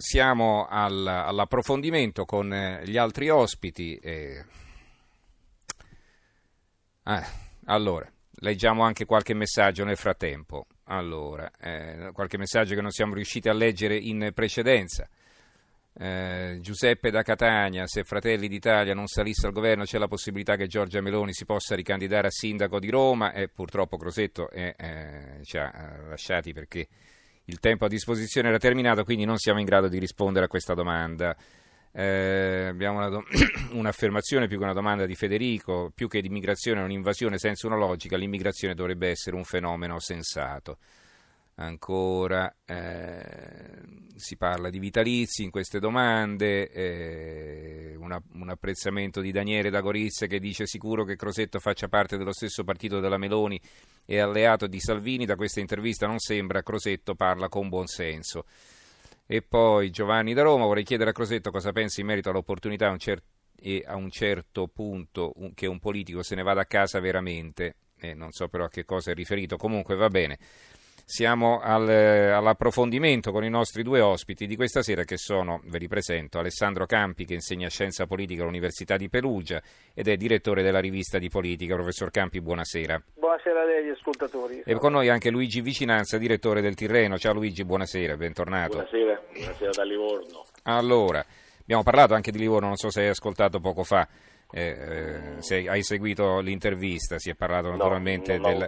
siamo al, all'approfondimento con eh, gli altri ospiti. E... Ah, allora, leggiamo anche qualche messaggio nel frattempo. Allora, eh, qualche messaggio che non siamo riusciti a leggere in precedenza. Eh, Giuseppe da Catania, se Fratelli d'Italia non salisse al governo c'è la possibilità che Giorgia Meloni si possa ricandidare a sindaco di Roma e purtroppo Crosetto eh, ci ha eh, lasciati perché il tempo a disposizione era terminato, quindi non siamo in grado di rispondere a questa domanda. Eh, abbiamo una do- un'affermazione più che una domanda di Federico, più che l'immigrazione è un'invasione senza una logica, l'immigrazione dovrebbe essere un fenomeno sensato. Ancora eh, si parla di vitalizi in queste domande, eh, una, un apprezzamento di Daniele da Gorizia che dice sicuro che Crosetto faccia parte dello stesso partito della Meloni e alleato di Salvini, da questa intervista non sembra, Crosetto parla con buon senso. E poi Giovanni da Roma, vorrei chiedere a Crosetto cosa pensa in merito all'opportunità a un cer- a un certo punto un, che un politico se ne vada a casa veramente, eh, non so però a che cosa è riferito, comunque va bene. Siamo al, all'approfondimento con i nostri due ospiti di questa sera che sono, ve li presento, Alessandro Campi che insegna scienza politica all'Università di Perugia ed è direttore della rivista di politica. Professor Campi, buonasera. Buonasera a lei agli ascoltatori. E con noi anche Luigi Vicinanza, direttore del Tirreno. Ciao Luigi, buonasera, bentornato. Buonasera, buonasera da Livorno. Allora, abbiamo parlato anche di Livorno, non so se hai ascoltato poco fa. Eh, eh, se hai seguito l'intervista, si è parlato naturalmente no, del,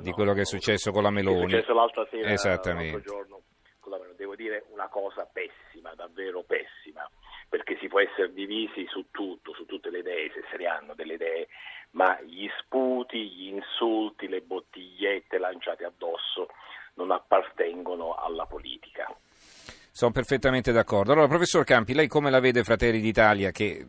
di quello che è successo con la Meloni. È successo l'altra sera, Esattamente. giorno con la Meloni. Devo dire una cosa pessima, davvero pessima, perché si può essere divisi su tutto, su tutte le idee, se se ne hanno delle idee, ma gli sputi, gli insulti, le bottigliette lanciate addosso non appartengono alla politica. Sono perfettamente d'accordo. Allora, professor Campi, lei come la vede Fratelli d'Italia che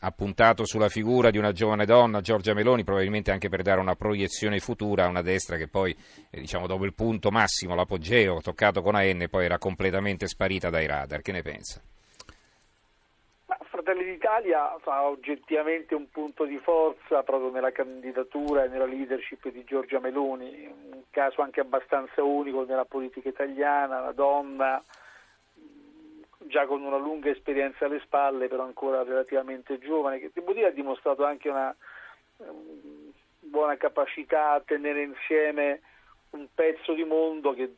ha puntato sulla figura di una giovane donna, Giorgia Meloni, probabilmente anche per dare una proiezione futura a una destra che poi, eh, diciamo, dopo il punto massimo, l'apogeo, toccato con AN, poi era completamente sparita dai radar. Che ne pensa? Fratelli d'Italia fa oggettivamente un punto di forza proprio nella candidatura e nella leadership di Giorgia Meloni, un caso anche abbastanza unico nella politica italiana, una donna già con una lunga esperienza alle spalle, però ancora relativamente giovane, che devo dire ha dimostrato anche una um, buona capacità a tenere insieme un pezzo di mondo che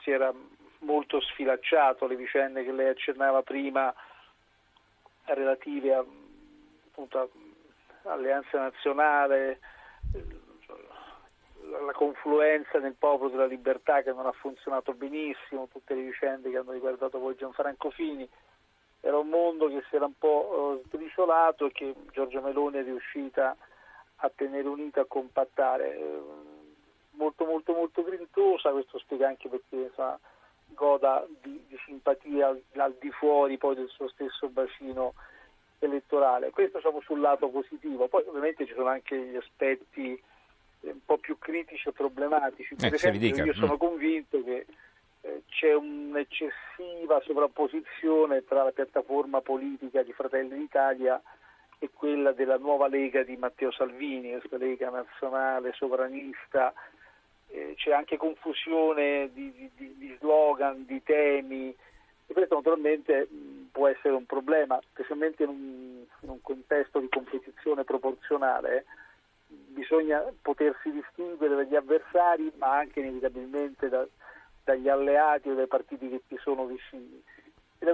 si era molto sfilacciato, le vicende che lei accennava prima relative a, appunto, all'Alleanza Nazionale, la confluenza nel popolo della libertà che non ha funzionato benissimo, tutte le vicende che hanno riguardato poi Gianfranco Fini, era un mondo che si era un po' sbriciolato e che Giorgia Meloni è riuscita a tenere unita, a compattare. Molto molto molto grintosa, questo spiega anche perché insomma, goda di, di simpatia al, al, di fuori poi del suo stesso bacino elettorale. Questo diciamo, sul lato positivo, poi ovviamente ci sono anche gli aspetti un po' più critici e problematici. Per eh, esempio, io sono convinto che eh, c'è un'eccessiva sovrapposizione tra la piattaforma politica di Fratelli d'Italia e quella della nuova Lega di Matteo Salvini, questa Lega nazionale sovranista. Eh, c'è anche confusione di, di, di, slogan, di temi, e questo naturalmente mh, può essere un problema, specialmente in un, in un contesto di competizione proporzionale bisogna potersi distinguere dagli avversari, ma anche inevitabilmente da, dagli alleati o dai partiti che ti sono vicini.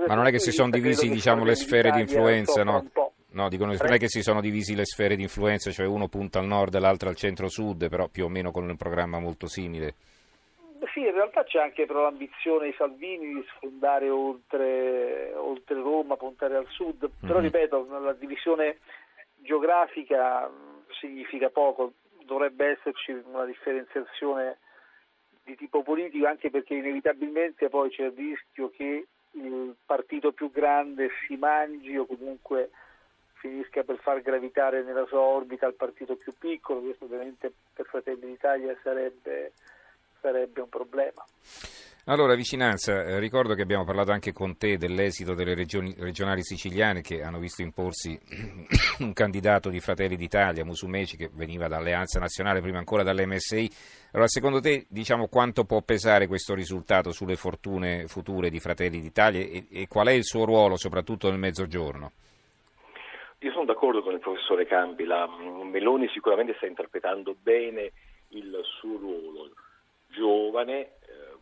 Ma non è che si sono divisi diciamo, le sfere di influenza, no? No, dicono non è che si sono divisi le sfere di influenza, cioè uno punta al nord e l'altro al centro-sud, però più o meno con un programma molto simile. Sì, in realtà c'è anche però l'ambizione di Salvini di sfondare oltre, oltre Roma, puntare al sud, però mm-hmm. ripeto, la divisione geografica significa poco, dovrebbe esserci una differenziazione di tipo politico anche perché inevitabilmente poi c'è il rischio che il partito più grande si mangi o comunque finisca per far gravitare nella sua orbita il partito più piccolo, questo ovviamente per Fratelli d'Italia sarebbe, sarebbe un problema. Allora, vicinanza, eh, ricordo che abbiamo parlato anche con te dell'esito delle regioni, regionali siciliane che hanno visto imporsi un candidato di Fratelli d'Italia, Musumeci, che veniva dall'Alleanza Nazionale, prima ancora dall'MSI. Allora, secondo te, diciamo, quanto può pesare questo risultato sulle fortune future di Fratelli d'Italia e, e qual è il suo ruolo, soprattutto nel Mezzogiorno? Io sono d'accordo con il professore Campi, la Meloni sicuramente sta interpretando bene il suo ruolo, giovane,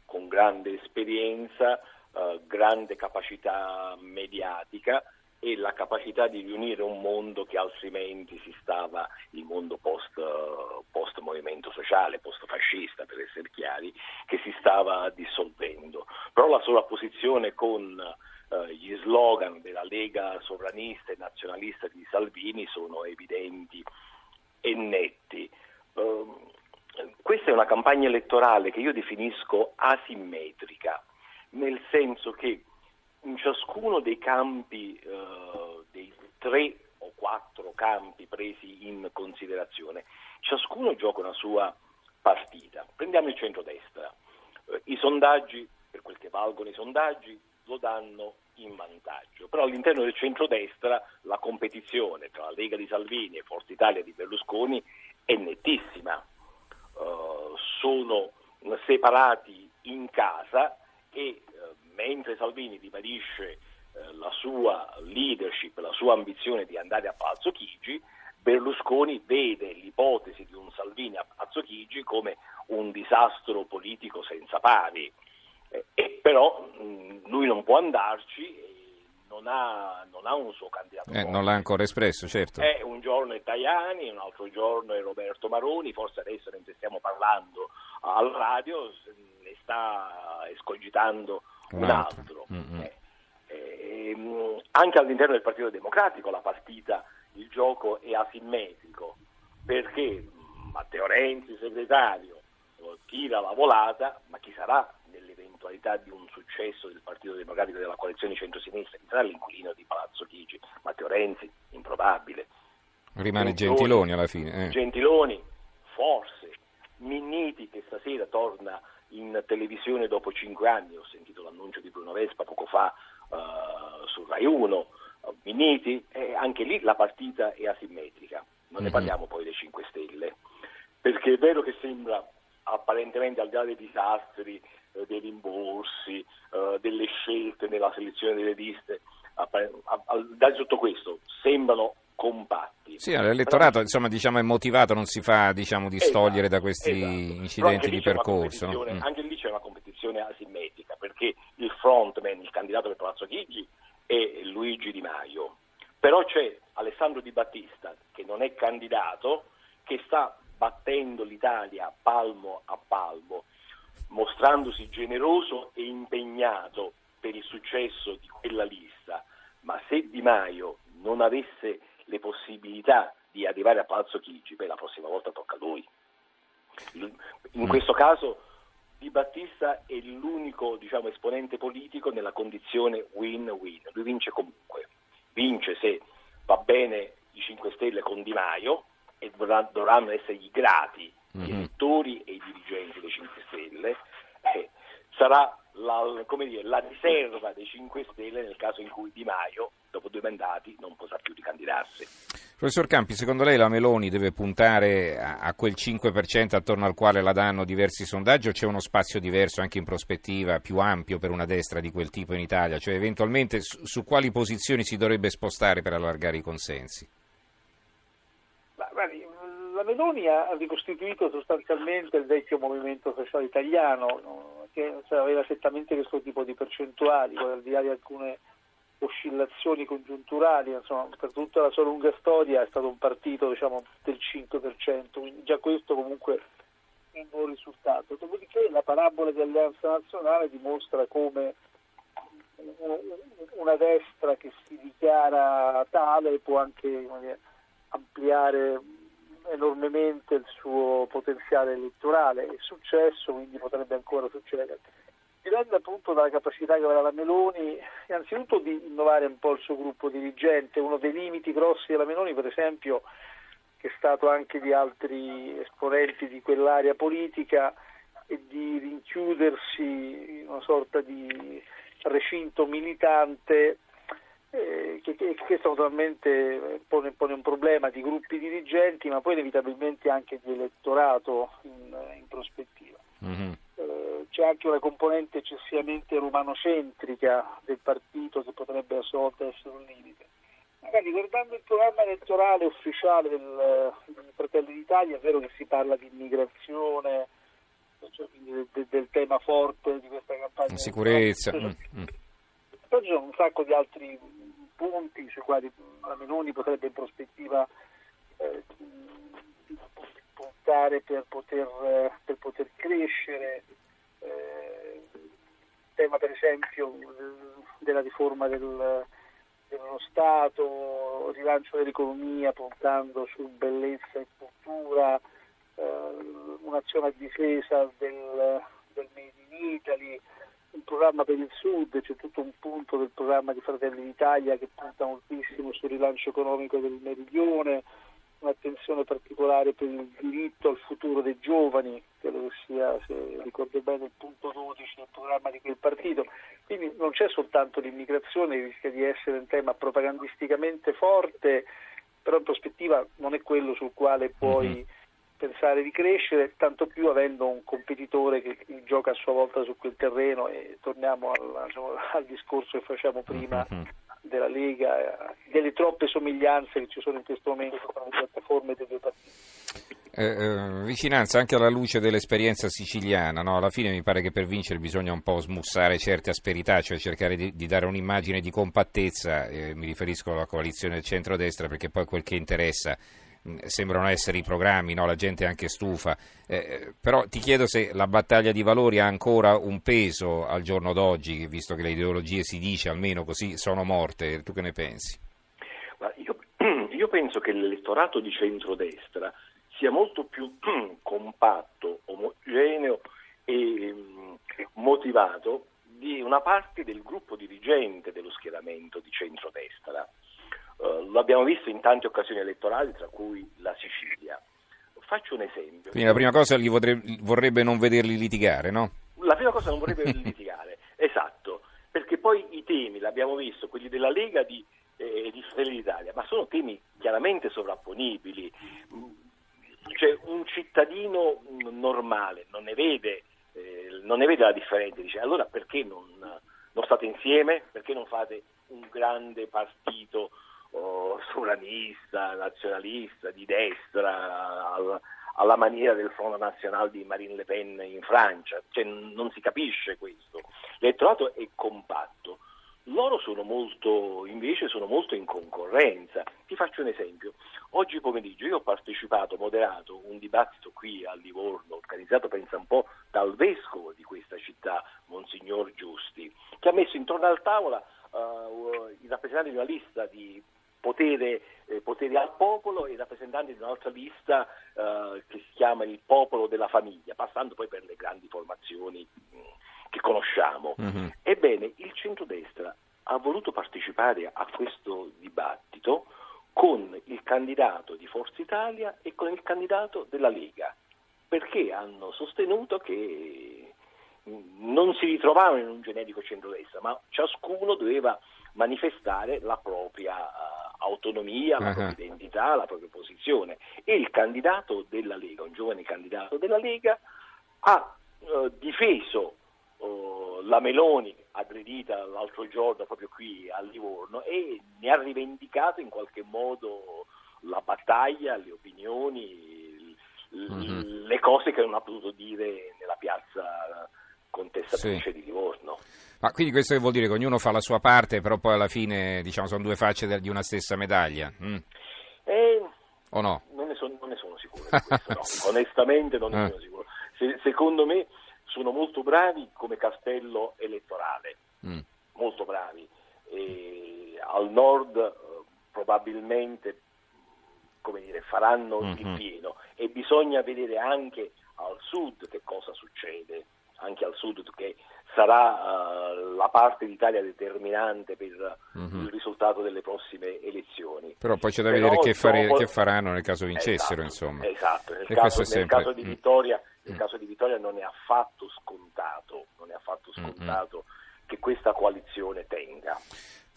con grande esperienza, eh, grande capacità mediatica e la capacità di riunire un mondo che altrimenti si stava, il mondo post, post movimento sociale, post fascista per essere chiari, che si stava dissolvendo. Però la sola posizione con eh, gli slogan della Lega sovranista e nazionalista di Salvini sono evidenti e netti. Uh, questa è una campagna elettorale che io definisco asimmetrica, nel senso che in ciascuno dei campi, eh, dei tre o quattro campi presi in considerazione, ciascuno gioca una sua partita. Prendiamo il centrodestra. Eh, I sondaggi, per quel che valgono i sondaggi, lo danno in vantaggio. Però all'interno del centrodestra la competizione tra la Lega di Salvini e Forza Italia di Berlusconi è nettissima. Uh, sono separati in casa e uh, mentre Salvini ribadisce uh, la sua leadership, la sua ambizione di andare a Palazzo Chigi, Berlusconi vede l'ipotesi di un Salvini a Palazzo Chigi come un disastro politico senza pari. Eh, e però mh, mm, lui non può andarci non ha, non ha, un suo candidato. Eh, non l'ha ancora espresso, certo. Eh, un giorno è Tajani, un altro giorno è Roberto Maroni, forse adesso ne stiamo parlando al radio, ne sta escogitando un, un altro. altro. Mm-hmm. Eh, eh, anche all'interno del Partito Democratico la partita, il gioco è asimmetrico, perché Matteo Renzi, segretario, tira la volata, ma chi sarà nell'eventualità di un successo del Partito Democratico e della coalizione centro-sinistra, chi sarà l'inquilino di Palazzo Chigi? Matteo Renzi, improbabile. Rimane Gentiloni, Gentiloni alla fine. Eh. Gentiloni, forse. Minniti che stasera torna in televisione dopo cinque anni, ho sentito l'annuncio di Bruno Vespa poco fa uh, su Rai 1, Minniti, eh, anche lì la partita è asimmetrica, non mm-hmm. ne mhm. parliamo poi dei 5 Stelle, perché è vero che sembra apparentemente al di là dei disastri, eh, dei rimborsi, eh, delle scelte nella selezione delle liste, di là di tutto questo, sembrano compatti. Sì, l'elettorato insomma, diciamo, è motivato, non si fa diciamo, distogliere esatto, da questi esatto. incidenti di percorso. Mm. Anche lì c'è una competizione asimmetrica, perché il frontman, il candidato del Palazzo Chigi, è Luigi Di Maio. Però c'è Alessandro Di Battista, che non è candidato, che sta battendo l'Italia palmo a palmo, mostrandosi generoso e impegnato per il successo di quella lista, ma se Di Maio non avesse le possibilità di arrivare a Palazzo Chigi, beh, la prossima volta tocca a lui. In mm. questo caso Di Battista è l'unico diciamo, esponente politico nella condizione win-win, lui vince comunque, vince se va bene i 5 Stelle con Di Maio, e dovranno essergli grati mm-hmm. gli elettori e i dirigenti dei 5 Stelle, eh, sarà la, dire, la, riserva dei 5 Stelle nel caso in cui Di Maio, dopo due mandati, non potrà più ricandidarsi. Professor Campi, secondo lei la Meloni deve puntare a, a, quel 5% attorno al quale la danno diversi sondaggi o c'è uno spazio diverso anche in prospettiva più ampio per una destra di quel tipo in Italia? Cioè eventualmente su, su quali posizioni si dovrebbe spostare per allargare i consensi? La Meloni ha ricostituito sostanzialmente il vecchio movimento sociale italiano, no? che cioè, aveva esattamente questo tipo di percentuali, al di là di alcune oscillazioni congiunturali, insomma, per tutta la sua lunga storia è stato un partito diciamo, del 5%, quindi già questo comunque è un buon risultato. Dopodiché la parabola di Alleanza Nazionale dimostra come una destra che si dichiara tale può anche ampliare enormemente il suo potenziale elettorale. È successo, quindi potrebbe ancora succedere. Dipende appunto dalla capacità che avrà la Meloni, innanzitutto di innovare un po' il suo gruppo dirigente. Uno dei limiti grossi della Meloni, per esempio, che è stato anche di altri esponenti di quell'area politica, e di rinchiudersi in una sorta di recinto militante eh, che, che, questo naturalmente pone, pone, un problema di gruppi dirigenti ma poi inevitabilmente anche di elettorato in, in prospettiva. Mm-hmm. Eh, c'è anche una componente eccessivamente romanocentrica del partito che potrebbe a sua volta essere un limite. Magari guardando il programma elettorale ufficiale del, del Fratelli d'Italia è vero che si parla di immigrazione, cioè del, del, tema forte di questa campagna. Sicurezza. Mm, mm. Poi ci sono un sacco di altri punti sui quali la Meloni potrebbe in prospettiva eh, puntare per poter, per poter crescere. Eh, tema per esempio della riforma del, dello Stato, rilancio dell'economia puntando su bellezza e cultura, eh, un'azione a difesa del, del Made in Italy, un programma per il Sud, c'è tutto un punto del programma di Fratelli d'Italia che punta moltissimo sul rilancio economico del Meridione, un'attenzione particolare per il diritto al futuro dei giovani, credo che sia, se ricordo bene, il punto 12 del programma di quel partito. Quindi non c'è soltanto l'immigrazione, rischia di essere un tema propagandisticamente forte, però in prospettiva non è quello sul quale puoi mm-hmm pensare di crescere, tanto più avendo un competitore che gioca a sua volta su quel terreno e torniamo al, diciamo, al discorso che facciamo prima mm-hmm. della Lega, delle troppe somiglianze che ci sono in questo momento tra le piattaforme dei due partiti. Eh, eh, vicinanza anche alla luce dell'esperienza siciliana, no? alla fine mi pare che per vincere bisogna un po' smussare certe asperità, cioè cercare di, di dare un'immagine di compattezza, eh, mi riferisco alla coalizione del centrodestra perché poi quel che interessa sembrano essere i programmi, no? la gente è anche stufa, eh, però ti chiedo se la battaglia di valori ha ancora un peso al giorno d'oggi, visto che le ideologie si dice almeno così sono morte, tu che ne pensi? Io, io penso che l'elettorato di centrodestra sia molto più compatto, omogeneo e mm, motivato di una parte del gruppo dirigente dello schieramento di centrodestra. Lo abbiamo visto in tante occasioni elettorali, tra cui la Sicilia. Faccio un esempio. Quindi la prima cosa gli vorrebbe, vorrebbe non vederli litigare, no? La prima cosa non vorrebbe litigare, esatto, perché poi i temi, l'abbiamo visto, quelli della Lega di, eh, di Fratelli d'Italia, ma sono temi chiaramente sovrapponibili. Cioè, un cittadino normale non ne vede, eh, non ne vede la differenza, dice allora perché non, non state insieme? Perché non fate un grande partito sovranista, nazionalista, di destra, al, alla maniera del Front National di Marine Le Pen in Francia, cioè, non si capisce questo. L'elettorato è compatto. Loro sono molto, invece sono molto in concorrenza. Ti faccio un esempio. Oggi pomeriggio io ho partecipato, moderato un dibattito qui a Livorno, organizzato pensa un po' dal vescovo di questa città, Monsignor Giusti, che ha messo intorno al tavola uh, i rappresentanti di una lista di potere, eh, potere, al popolo e rappresentanti di un'altra lista eh, che si chiama il popolo della famiglia, passando poi per le grandi formazioni mh, che conosciamo. Mm-hmm. Ebbene, il centrodestra ha voluto partecipare a questo dibattito con il candidato di Forza Italia e con il candidato della Lega, perché hanno sostenuto che non si ritrovavano in un generico centrodestra, ma ciascuno doveva manifestare la propria autonomia, la propria identità, la propria posizione. E il candidato della Lega, un giovane candidato della Lega, ha eh, difeso eh, la Meloni aggredita l'altro giorno proprio qui a Livorno e ne ha rivendicato in qualche modo la battaglia, le opinioni, uh-huh. le cose che non ha potuto dire nella piazza contestatrice sì. di Livorno. Ma quindi questo vuol dire che ognuno fa la sua parte, però poi alla fine diciamo, sono due facce di una stessa medaglia? Mm. Eh, o no? Non ne, so, non ne sono sicuro questo, no. onestamente non ne eh. sono sicuro. Se, secondo me sono molto bravi come castello elettorale, mm. molto bravi. E al nord eh, probabilmente come dire, faranno mm-hmm. il pieno e bisogna vedere anche al sud che cosa succede, anche al sud che sarà uh, la parte d'Italia determinante per uh-huh. il risultato delle prossime elezioni. Però poi c'è da Però vedere che, fare, che, faranno nel caso vincessero, esatto, insomma. Esatto, nel caso, sempre... nel caso, di mm. vittoria, nel mm. caso di Vittoria non è affatto scontato, non è affatto scontato mm-hmm. che questa coalizione tenga.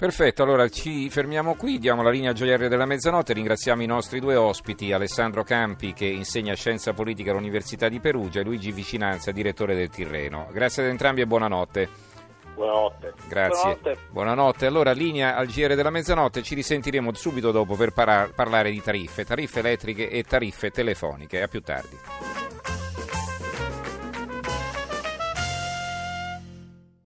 Perfetto, allora ci fermiamo qui, diamo la linea a Gioielli della Mezzanotte, ringraziamo i nostri due ospiti, Alessandro Campi che insegna scienza politica all'Università di Perugia e Luigi Vicinanza, direttore del Tirreno. Grazie ad entrambi e buonanotte. Buonanotte. Grazie. Buonanotte. Buonanotte. Allora, linea al GR della mezzanotte, ci risentiremo subito dopo per par- parlare di tariffe, tariffe elettriche e tariffe telefoniche. A più tardi.